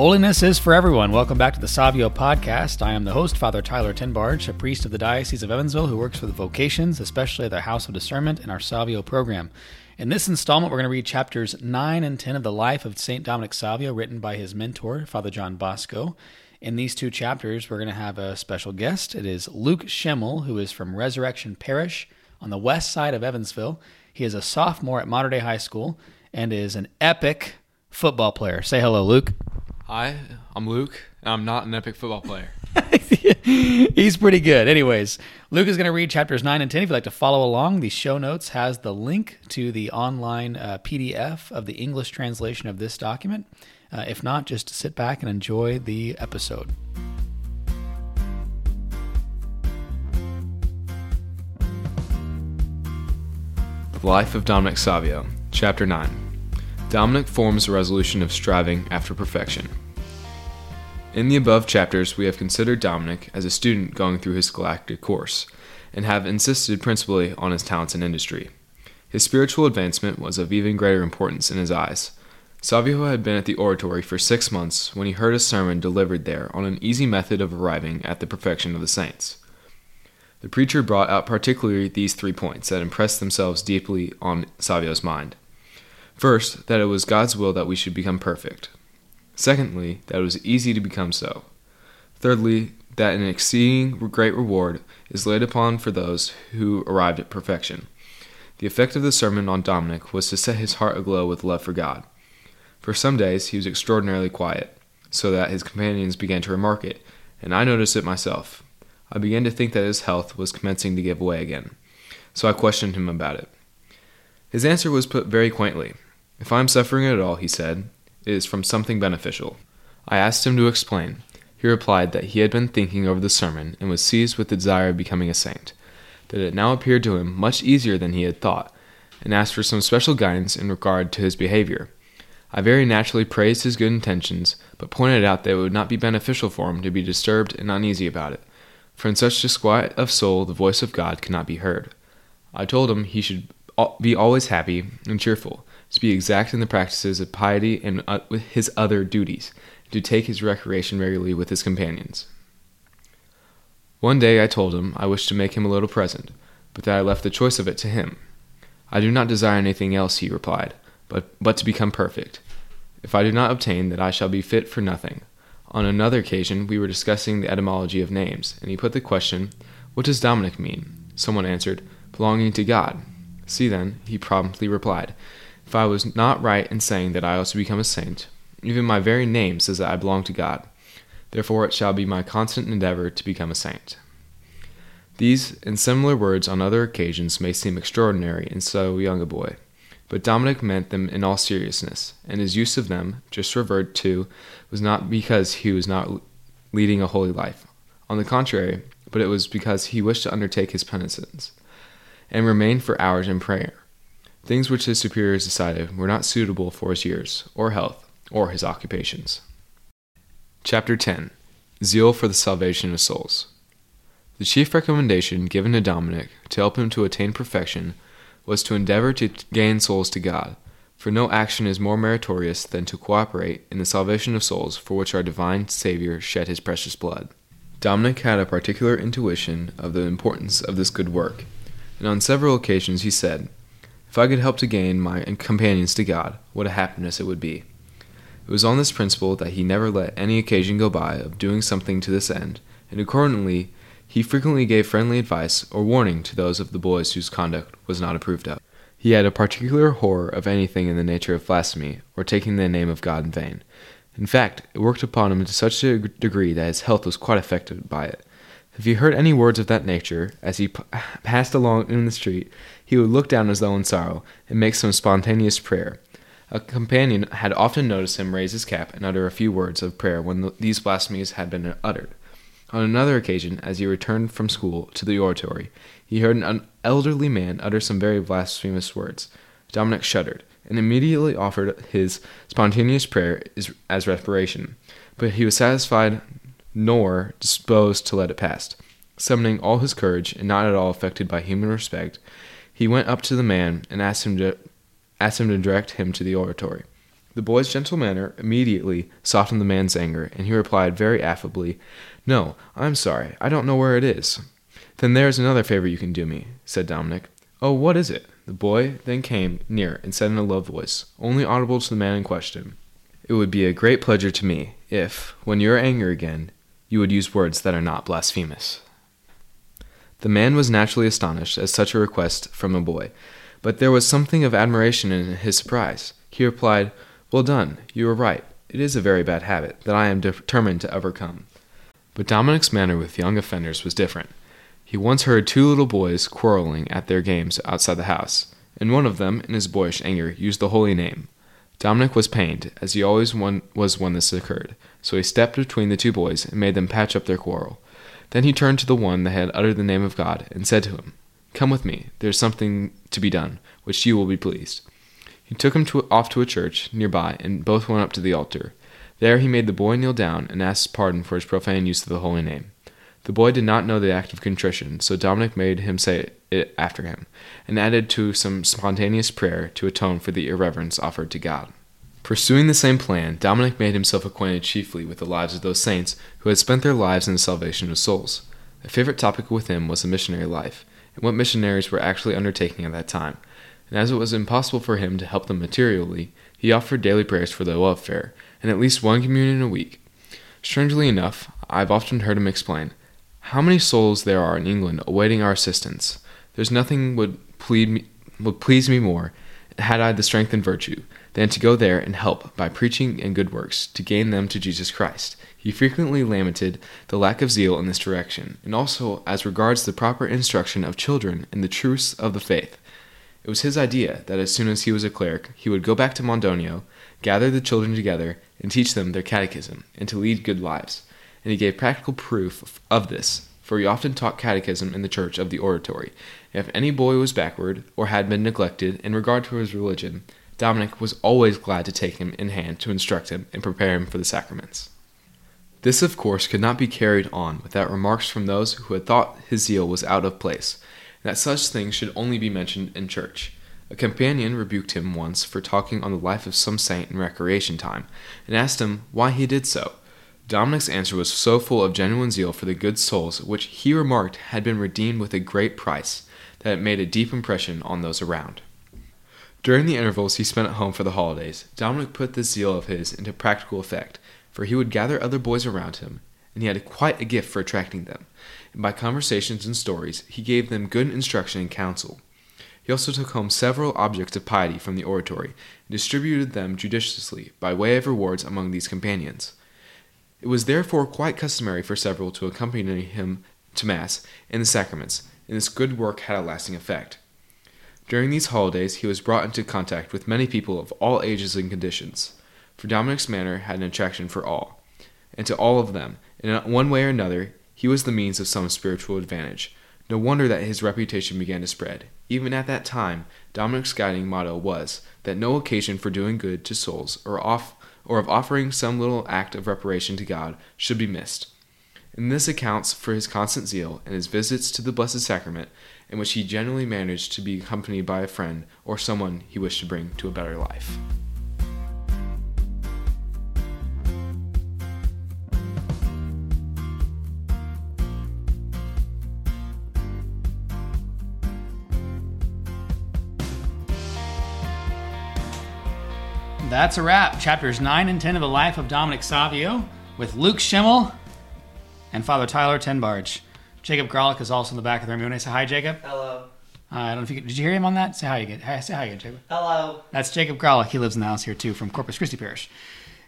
Holiness is for everyone. Welcome back to the Savio podcast. I am the host, Father Tyler Tenbarge, a priest of the Diocese of Evansville who works for the vocations, especially the House of Discernment and our Savio program. In this installment, we're going to read chapters 9 and 10 of the life of St. Dominic Savio, written by his mentor, Father John Bosco. In these two chapters, we're going to have a special guest. It is Luke Schimmel, who is from Resurrection Parish on the west side of Evansville. He is a sophomore at Mater Dei High School and is an epic football player. Say hello, Luke. Hi, I'm Luke. and I'm not an epic football player. He's pretty good. Anyways, Luke is going to read chapters 9 and 10. If you'd like to follow along, the show notes has the link to the online uh, PDF of the English translation of this document. Uh, if not, just sit back and enjoy the episode. Life of Dominic Savio, Chapter 9. Dominic forms a resolution of striving after perfection. In the above chapters, we have considered Dominic as a student going through his scholastic course, and have insisted principally on his talents and industry. His spiritual advancement was of even greater importance in his eyes. Savio had been at the oratory for six months when he heard a sermon delivered there on an easy method of arriving at the perfection of the saints. The preacher brought out particularly these three points that impressed themselves deeply on Savio's mind. First, that it was God's will that we should become perfect. Secondly, that it was easy to become so. Thirdly, that an exceeding great reward is laid upon for those who arrived at perfection. The effect of the sermon on Dominic was to set his heart aglow with love for God. For some days he was extraordinarily quiet, so that his companions began to remark it, and I noticed it myself. I began to think that his health was commencing to give way again, so I questioned him about it. His answer was put very quaintly. If I am suffering at all, he said, it is from something beneficial. I asked him to explain. He replied that he had been thinking over the sermon and was seized with the desire of becoming a saint, that it now appeared to him much easier than he had thought, and asked for some special guidance in regard to his behavior. I very naturally praised his good intentions, but pointed out that it would not be beneficial for him to be disturbed and uneasy about it, for in such disquiet of soul the voice of God cannot be heard. I told him he should be always happy and cheerful, to be exact in the practices of piety and uh, his other duties, and to take his recreation regularly with his companions. One day I told him I wished to make him a little present, but that I left the choice of it to him. I do not desire anything else, he replied, but, but to become perfect. If I do not obtain that, I shall be fit for nothing. On another occasion, we were discussing the etymology of names, and he put the question, What does Dominic mean? Someone answered, Belonging to God. See then, he promptly replied, If I was not right in saying that I ought to become a saint, even my very name says that I belong to God. Therefore, it shall be my constant endeavor to become a saint. These and similar words on other occasions may seem extraordinary in so young a boy, but Dominic meant them in all seriousness, and his use of them, just referred to, was not because he was not leading a holy life. On the contrary, but it was because he wished to undertake his penitence, and remain for hours in prayer. Things which his superiors decided were not suitable for his years, or health, or his occupations. Chapter 10 Zeal for the Salvation of Souls. The chief recommendation given to Dominic to help him to attain perfection was to endeavor to gain souls to God, for no action is more meritorious than to cooperate in the salvation of souls for which our divine Savior shed his precious blood. Dominic had a particular intuition of the importance of this good work, and on several occasions he said, If I could help to gain my companions to God, what a happiness it would be. It was on this principle that he never let any occasion go by of doing something to this end, and accordingly he frequently gave friendly advice or warning to those of the boys whose conduct was not approved of. He had a particular horror of anything in the nature of blasphemy or taking the name of God in vain. In fact, it worked upon him to such a degree that his health was quite affected by it. If he heard any words of that nature, as he p- passed along in the street, he would look down as though in sorrow, and make some spontaneous prayer, a companion had often noticed him raise his cap and utter a few words of prayer when the, these blasphemies had been uttered. On another occasion, as he returned from school to the oratory, he heard an elderly man utter some very blasphemous words. Dominic shuddered, and immediately offered his spontaneous prayer as reparation, but he was satisfied nor disposed to let it pass. Summoning all his courage, and not at all affected by human respect, he went up to the man and asked him to asked him to direct him to the oratory. The boy's gentle manner immediately softened the man's anger, and he replied very affably, No, I'm sorry, I don't know where it is. Then there is another favor you can do me, said Dominic. Oh, what is it? The boy then came near and said in a low voice, only audible to the man in question, It would be a great pleasure to me if, when you are angry again, you would use words that are not blasphemous. The man was naturally astonished at such a request from a boy, but there was something of admiration in his surprise. He replied, Well done, you are right. It is a very bad habit that I am determined to overcome. But Dominic's manner with young offenders was different. He once heard two little boys quarreling at their games outside the house, and one of them, in his boyish anger, used the holy name. Dominic was pained, as he always was when this occurred, so he stepped between the two boys and made them patch up their quarrel. Then he turned to the one that had uttered the name of God, and said to him, Come with me, there is something to be done, which you will be pleased. He took him to, off to a church near by, and both went up to the altar. There he made the boy kneel down and asked pardon for his profane use of the holy name. The boy did not know the act of contrition, so Dominic made him say it after him, and added to some spontaneous prayer to atone for the irreverence offered to God. Pursuing the same plan, Dominic made himself acquainted chiefly with the lives of those saints who had spent their lives in the salvation of souls. A favorite topic with him was the missionary life, and what missionaries were actually undertaking at that time, and as it was impossible for him to help them materially, he offered daily prayers for their welfare, and at least one communion a week. Strangely enough, I have often heard him explain, how many souls there are in England awaiting our assistance. There's nothing would plead me, would please me more, had I the strength and virtue, than to go there and help by preaching and good works to gain them to Jesus Christ. He frequently lamented the lack of zeal in this direction, and also as regards the proper instruction of children in the truths of the faith. It was his idea that as soon as he was a cleric, he would go back to Mondonio, gather the children together, and teach them their catechism, and to lead good lives. And he gave practical proof of this, for he often taught catechism in the church of the oratory. If any boy was backward, or had been neglected in regard to his religion, Dominic was always glad to take him in hand to instruct him and prepare him for the sacraments. This, of course, could not be carried on without remarks from those who had thought his zeal was out of place, and that such things should only be mentioned in church. A companion rebuked him once for talking on the life of some saint in recreation time, and asked him why he did so. Dominic's answer was so full of genuine zeal for the good souls which he remarked had been redeemed with a great price that it made a deep impression on those around. During the intervals he spent at home for the holidays, Dominic put this zeal of his into practical effect, for he would gather other boys around him, and he had quite a gift for attracting them, and by conversations and stories he gave them good instruction and counsel. He also took home several objects of piety from the oratory, and distributed them judiciously by way of rewards among these companions. It was therefore quite customary for several to accompany him to Mass and the sacraments, and this good work had a lasting effect. During these holidays, he was brought into contact with many people of all ages and conditions, for Dominic's manner had an attraction for all, and to all of them, in one way or another, he was the means of some spiritual advantage. No wonder that his reputation began to spread. Even at that time, Dominic's guiding motto was that no occasion for doing good to souls or off or of offering some little act of reparation to God should be missed. And this accounts for his constant zeal and his visits to the Blessed Sacrament in which he generally managed to be accompanied by a friend or someone he wished to bring to a better life. That's a wrap. Chapters 9 and 10 of the life of Dominic Savio with Luke Schimmel and Father Tyler Tenbarge. Jacob Grolick is also in the back of the room. You want to say hi, Jacob? Hello. Hi, I don't know if you did you hear him on that. Say hi again. Hi, say hi again, Jacob. Hello. That's Jacob Grolick. He lives in the house here too, from Corpus Christi Parish.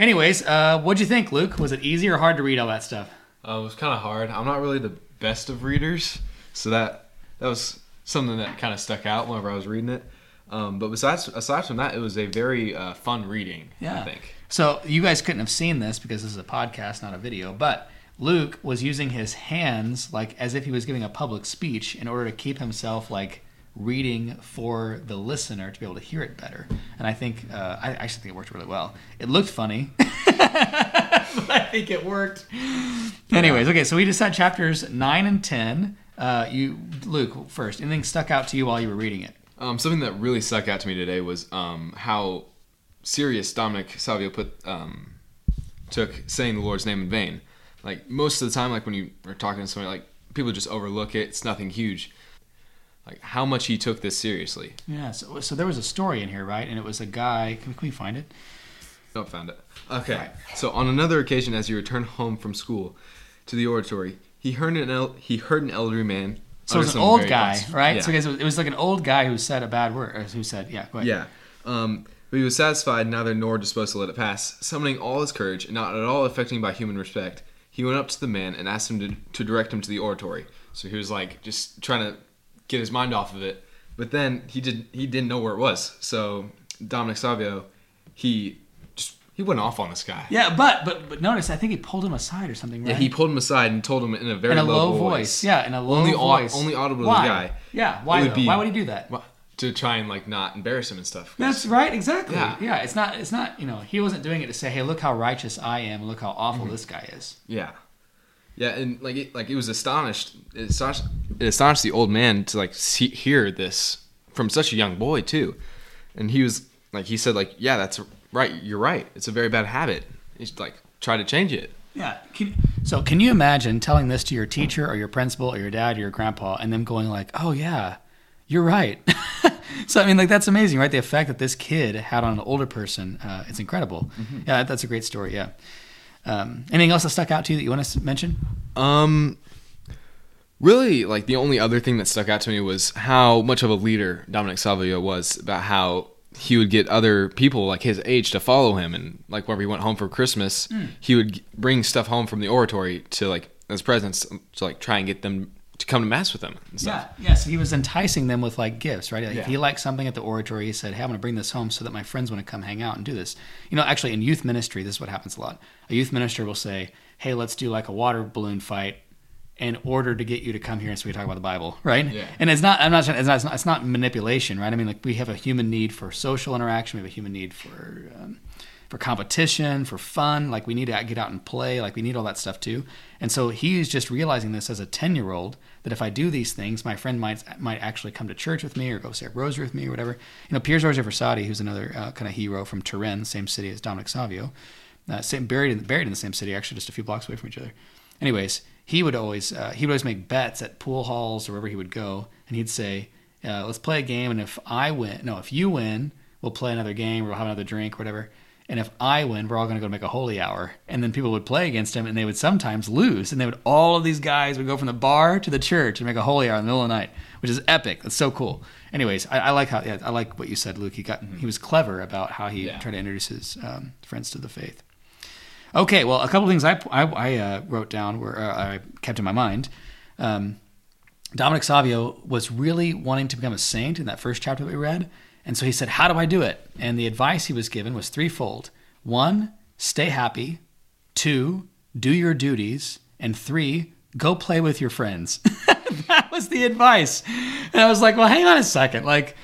Anyways, uh, what'd you think, Luke? Was it easy or hard to read all that stuff? Uh, it was kind of hard. I'm not really the best of readers, so that that was something that kind of stuck out whenever I was reading it. Um, but besides, aside from that, it was a very uh, fun reading. Yeah. I think. So you guys couldn't have seen this because this is a podcast, not a video. But Luke was using his hands like as if he was giving a public speech in order to keep himself like reading for the listener to be able to hear it better. And I think uh, I actually think it worked really well. It looked funny, but I think it worked. Anyways, okay, so we just had chapters nine and ten. Uh, you, Luke, first. Anything stuck out to you while you were reading it? Um, something that really stuck out to me today was um, how serious Dominic Savio put um, took saying the Lord's name in vain. Like most of the time, like when you are talking to somebody, like people just overlook it. It's nothing huge. Like how much he took this seriously. Yeah. So, so there was a story in here, right? And it was a guy. Can, can we find it? Oh, found it. Okay. Right. So on another occasion, as he returned home from school to the oratory, he heard an el- he heard an elderly man. So it was an old guy, right? Yeah. So it was, like an old guy who said a bad word, or who said, yeah, go ahead. Yeah. Um, but he was satisfied, neither nor disposed to let it pass. Summoning all his courage, and not at all affecting by human respect, he went up to the man and asked him to, to direct him to the oratory. So he was like just trying to get his mind off of it. But then he did he didn't know where it was. So Dominic Savio, he he went off on this guy. Yeah, but but but notice, I think he pulled him aside or something, right? Yeah, he pulled him aside and told him in a very in a low, low, voice. Yeah, in a low Only au- voice. only audible to the guy. Yeah, why? Would be- why would he do that? Well, to try and like not embarrass him and stuff. That's right, exactly. Yeah. Yeah. it's not. It's not. You know, he wasn't doing it to say, "Hey, look how righteous I am, look how awful Mm-hmm. this guy is." Yeah, yeah, and like it, like it was astonished. It astonished, it astonished the old man to like see, hear this from such a young boy too, and he was like he said like yeah that's right you're right it's a very bad habit. It's like try to change it. Yeah. Can, so, can you imagine telling this to your teacher or your principal or your dad or your grandpa, and them going like, "Oh yeah, you're right." so, I mean, like that's amazing, right? The effect that this kid had on an older person, uh, it's incredible. Mm-hmm. Yeah, that's a great story. Yeah. Um, anything else that stuck out to you that you want to mention? Um, really, like the only other thing that stuck out to me was how much of a leader Dominic Savio was. About how he would get other people like his age to follow him, and like whenever he went home for Christmas, hmm. he would bring stuff home from the oratory to like as presents um, to like try and get them to come to mass with him and stuff. Yeah, yeah. So he was enticing them with like gifts, right? Like Yeah. If he liked something at the oratory, he said, "Hey, I'm going to bring this home so that my friends want to come hang out and do this." You know, actually, in youth ministry, this is what happens a lot. A youth minister will say, "Hey, let's do like a water balloon fight." In order to get you to come here and so we talk about the Bible, right? Yeah. And it's not. I'm not. It's not. It's not, it's not manipulation, right? I mean, like we have a human need for social interaction. We have a human need for um, for competition, for fun. Like we need to get out and play. Like we need all that stuff too. And so he's just realizing this as a ten year old that if I do these things, my friend might might actually come to church with me or go say a rosary with me or whatever. You know, Pier Giorgio Frassati, who's another uh, kind of hero from Turin, same city as Dominic Savio, uh, same buried in, buried in the same city, actually just a few blocks away from each other. Anyways, he would always uh, he would always make bets at pool halls or wherever he would go, and he'd say, uh, "Let's play a game, and if I win, no, if you win, we'll play another game, or we'll have another drink, or whatever." And if I win, we're all going to go make a holy hour. And then people would play against him, and they would sometimes lose. And they would all of these guys would go from the bar to the church and make a holy hour in the middle of the night, which is epic. That's so cool. Anyways, I, I like how yeah, I like what you said, Luke. He got he was clever about how he Yeah. tried to introduce his um, friends to the faith. Okay, well, a couple things I I, I uh, wrote down were uh, I kept in my mind. Um, Dominic Savio was really wanting to become a saint in that first chapter that we read. And so he said, How do I do it? And the advice he was given was threefold one, stay happy. Two, do your duties. And three, go play with your friends. that was the advice. And I was like, Well, hang on a second. Like,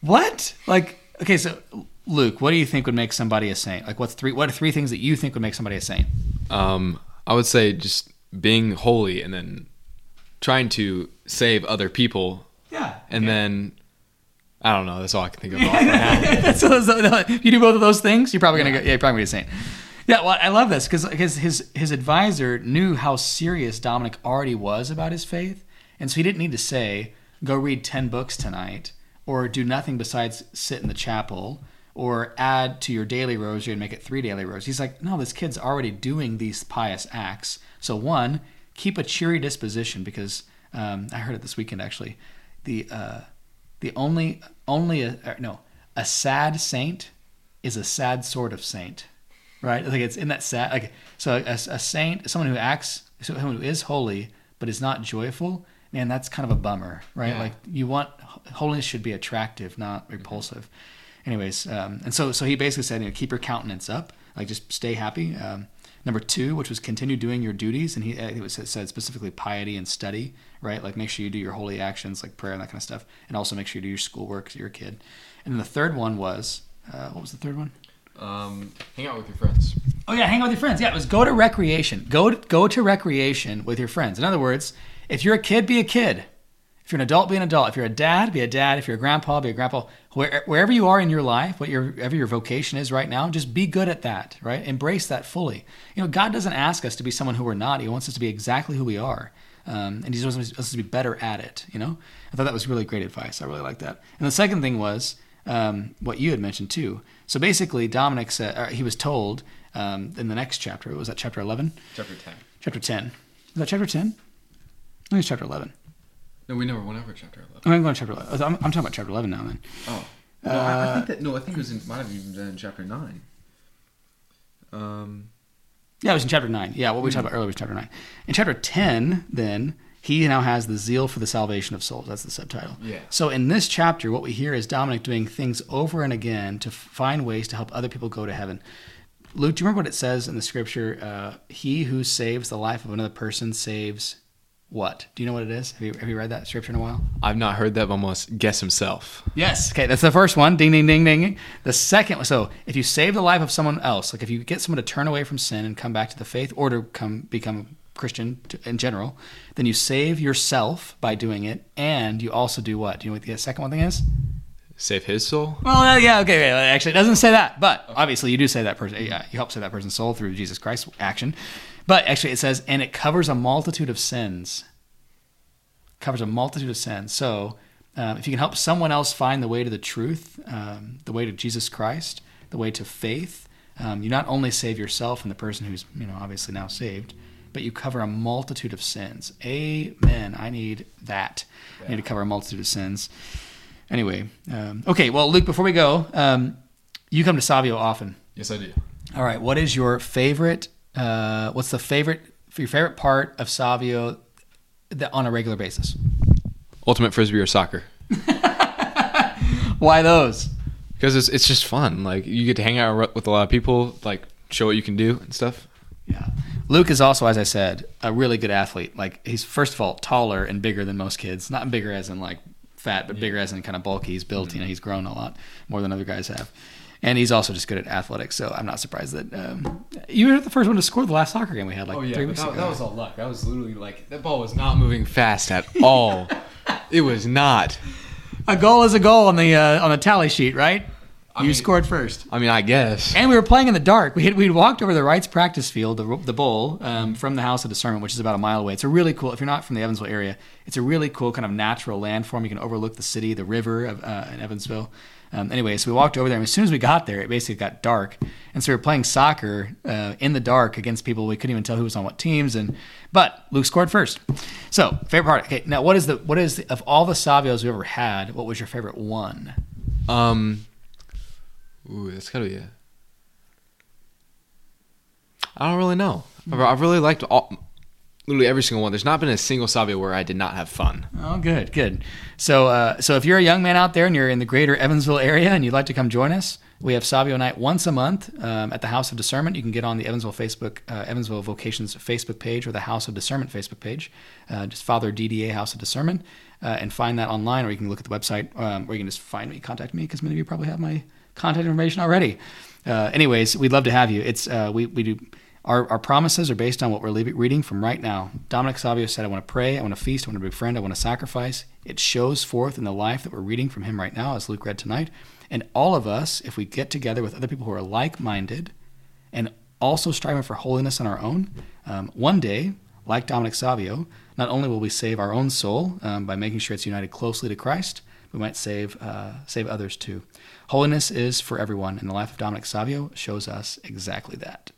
what? Like, okay, so Luke, what do you think would make somebody a saint? Like, what's three? What are three things that you think would make somebody a saint? Um, I would say just being holy and then trying to save other people, Yeah. and then I don't know. That's all I can think of. off right now. so, so, if you do both of those things, you're probably gonna go. Yeah, you're probably gonna be a saint. Yeah, well, I love this because his his advisor knew how serious Dominic already was about his faith, and so he didn't need to say, "Go read ten books tonight," or do nothing besides sit in the chapel, or add to your daily rosary and make it three daily rosaries. He's like, "No, this kid's already doing these pious acts. So one, keep a cheery disposition because um, I heard it this weekend actually. The uh, the only only a, no a sad saint is a sad sort of saint right like it's in that sad like so a, a saint someone who acts someone who is holy but is not joyful man that's kind of a bummer right Yeah. like you want holiness should be attractive not repulsive anyways um, and so so he basically said you know keep your countenance up like just stay happy um, number two which was continue doing your duties and he it was it said specifically piety and study right like make sure you do your holy actions like prayer and that kind of stuff and also make sure you do your schoolwork you're a kid and then the third one was uh, what was the third one Um, hang out with your friends. Oh yeah, hang out with your friends. Yeah, it was go to recreation. Go to, go to recreation with your friends. In other words, if you're a kid, be a kid. If you're an adult, be an adult. If you're a dad, be a dad. If you're a grandpa, be a grandpa. Where, wherever you are in your life, whatever your vocation is right now, just be good at that, right? Embrace that fully. You know, God doesn't ask us to be someone who we're not. He wants us to be exactly who we are. Um, and he wants us to be better at it, you know? I thought that was really great advice. I really like that. And the second thing was um, what you had mentioned too. So basically, Dominic said, uh, he was told um, in the next chapter, was that chapter 11? Chapter 10. Chapter 10. Is that chapter 10? I think it's chapter 11. No, we never went over chapter 11. I'm going to chapter 11. I'm, I'm talking about chapter 11 now then. Oh. No, I, I think that, no, I think it was in, might have even been in chapter 9. Um, Yeah, it was in chapter 9. Yeah, what we talked about earlier was chapter 9. In chapter 10, then, he now has the zeal for the salvation of souls. That's the subtitle. Yeah. So in this chapter, what we hear is Dominic doing things over and again to find ways to help other people go to heaven. Luke, do you remember what it says in the scripture? Uh, he who saves the life of another person saves what? Do you know what it is? Have you, have you read that scripture in a while? I've not heard that, but I guess himself. Yes. Okay, that's the first one. Ding, ding, ding, ding. The second, so if you save the life of someone else, like if you get someone to turn away from sin and come back to the faith, or to come become Christian to, in general, then you save yourself by doing it, and you also do what? Do you know what the second one thing is? Save his soul? Well, yeah, okay. okay. Actually, it doesn't say that, but obviously you do save that person. Yeah, you help save that person's soul through Jesus Christ's action. But actually, it says, and it covers a multitude of sins. Covers a multitude of sins. So, um, if you can help someone else find the way to the truth, um, the way to Jesus Christ, the way to faith, um, you not only save yourself and the person who's you know obviously now saved, but you cover a multitude of sins. Amen. I need that. I need to cover a multitude of sins. Anyway, um, okay. Well, Luke, before we go, um, you come to Savio often. Yes, I do. All right. What is your favorite? Uh, what's the favorite? Your favorite part of Savio that on a regular basis? Ultimate frisbee or soccer? Why those? Because it's it's just fun. Like you get to hang out with a lot of people, like show what you can do and stuff. Yeah. Luke is also, as I said, a really good athlete. Like he's first of all taller and bigger than most kids. Not bigger as in like fat, but bigger as in kind of bulky. He's built. You know, he's grown a lot more than other guys have. And he's also just good at athletics, so I'm not surprised that um, you were the first one to score the last soccer game we had like three weeks ago. Oh, was all luck. That was literally like that ball was not moving fast at all. it was not. A goal is a goal on the uh, on the tally sheet, right? I you mean- scored first. I mean, I guess. And we were playing in the dark. We had we'd walked over the Reitz practice field, the, the bowl, um, from the House of Discernment, which is about a mile away. It's a really cool. If you're not from the Evansville area, it's a really cool kind of natural landform. You can overlook the city, the river of, uh, in Evansville. Um, anyway, so we walked over there, and as soon as we got there, it basically got dark, and so we were playing soccer uh, in the dark against people we couldn't even tell who was on what teams. And but Luke scored first. So favorite part. Okay, now what is the what is the, of all the Savios we ever had? What was your favorite one? Um. Ooh, that's gotta be it. I don't really know. I've, I've really liked all, literally every single one. There's not been a single Savio where I did not have fun. Oh, good, good. So, uh, so if you're a young man out there and you're in the greater Evansville area and you'd like to come join us, we have Savio Night once a month um, at the House of Discernment. You can get on the Evansville Facebook, uh, Evansville Vocations Facebook page or the House of Discernment Facebook page. Uh, just Father DDA House of Discernment uh, and find that online, or you can look at the website, um, or you can just find me, contact me, because many of you probably have my contact information already. Uh, anyways, we'd love to have you. It's uh, we we do. Our, our promises are based on what we're reading from right now. Dominic Savio said, I want to pray, I want to feast, I want to befriend, I want to sacrifice. It shows forth in the life that we're reading from him right now, as Luke read tonight. And all of us, if we get together with other people who are like minded and also striving for holiness on our own, um, one day, like Dominic Savio, not only will we save our own soul um, by making sure it's united closely to Christ, we might save uh, save others too. Holiness is for everyone, and the life of Dominic Savio shows us exactly that.